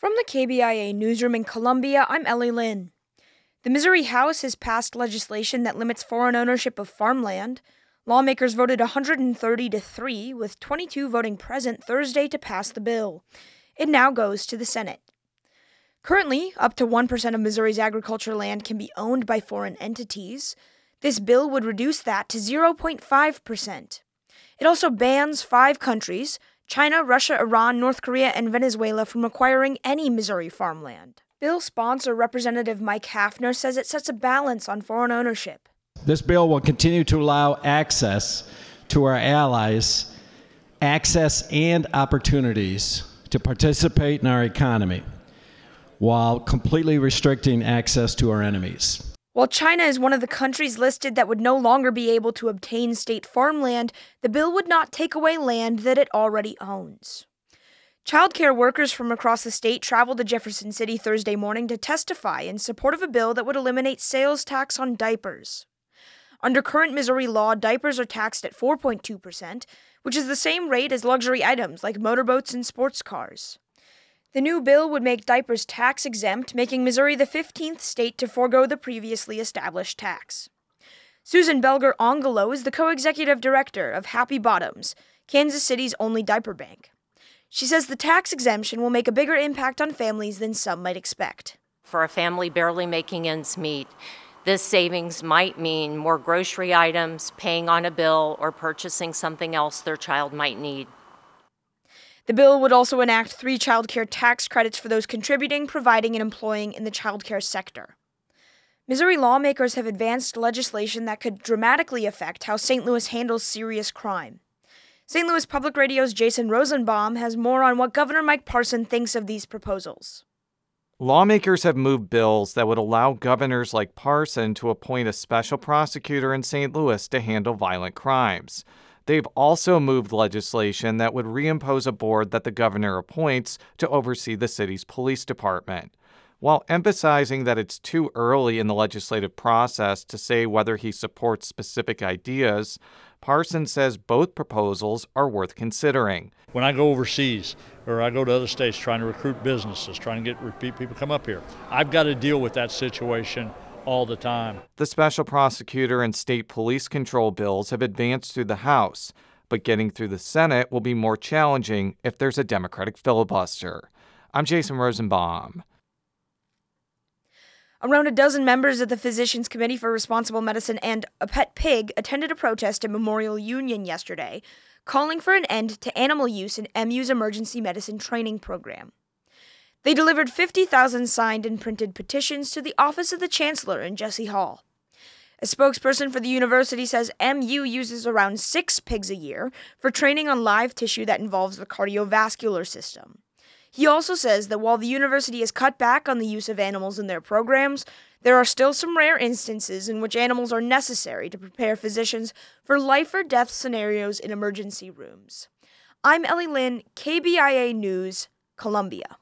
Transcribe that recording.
From the KBIA newsroom in Columbia, I'm Ellie Lynn. The Missouri House has passed legislation that limits foreign ownership of farmland. Lawmakers voted 130 to 3, with 22 voting present Thursday to pass the bill. It now goes to the Senate. Currently, up to 1% of Missouri's agriculture land can be owned by foreign entities. This bill would reduce that to 0.5%. It also bans five countries China, Russia, Iran, North Korea, and Venezuela from acquiring any Missouri farmland. Bill sponsor Representative Mike Haffner says it sets a balance on foreign ownership. This bill will continue to allow access to our allies, access and opportunities to participate in our economy while completely restricting access to our enemies. While China is one of the countries listed that would no longer be able to obtain state farmland, the bill would not take away land that it already owns. Childcare workers from across the state traveled to Jefferson City Thursday morning to testify in support of a bill that would eliminate sales tax on diapers. Under current Missouri law, diapers are taxed at 4.2%, which is the same rate as luxury items like motorboats and sports cars. The new bill would make diapers tax exempt, making Missouri the 15th state to forego the previously established tax. Susan Belger Ongolo is the co executive director of Happy Bottoms, Kansas City's only diaper bank. She says the tax exemption will make a bigger impact on families than some might expect. For a family barely making ends meet, this savings might mean more grocery items, paying on a bill, or purchasing something else their child might need. The bill would also enact three child care tax credits for those contributing, providing, and employing in the child care sector. Missouri lawmakers have advanced legislation that could dramatically affect how St. Louis handles serious crime. St. Louis Public Radio's Jason Rosenbaum has more on what Governor Mike Parson thinks of these proposals. Lawmakers have moved bills that would allow governors like Parson to appoint a special prosecutor in St. Louis to handle violent crimes. They've also moved legislation that would reimpose a board that the governor appoints to oversee the city's police department. While emphasizing that it's too early in the legislative process to say whether he supports specific ideas, Parson says both proposals are worth considering. When I go overseas or I go to other states trying to recruit businesses, trying to get repeat people come up here, I've got to deal with that situation all the time. The special prosecutor and state police control bills have advanced through the House, but getting through the Senate will be more challenging if there's a Democratic filibuster. I'm Jason Rosenbaum. Around a dozen members of the Physicians Committee for Responsible Medicine and a pet pig attended a protest at Memorial Union yesterday, calling for an end to animal use in MU's emergency medicine training program. They delivered 50,000 signed and printed petitions to the office of the Chancellor in Jesse Hall. A spokesperson for the university says MU uses around six pigs a year for training on live tissue that involves the cardiovascular system. He also says that while the university has cut back on the use of animals in their programs, there are still some rare instances in which animals are necessary to prepare physicians for life or death scenarios in emergency rooms. I'm Ellie Lynn, KBIA News, Columbia.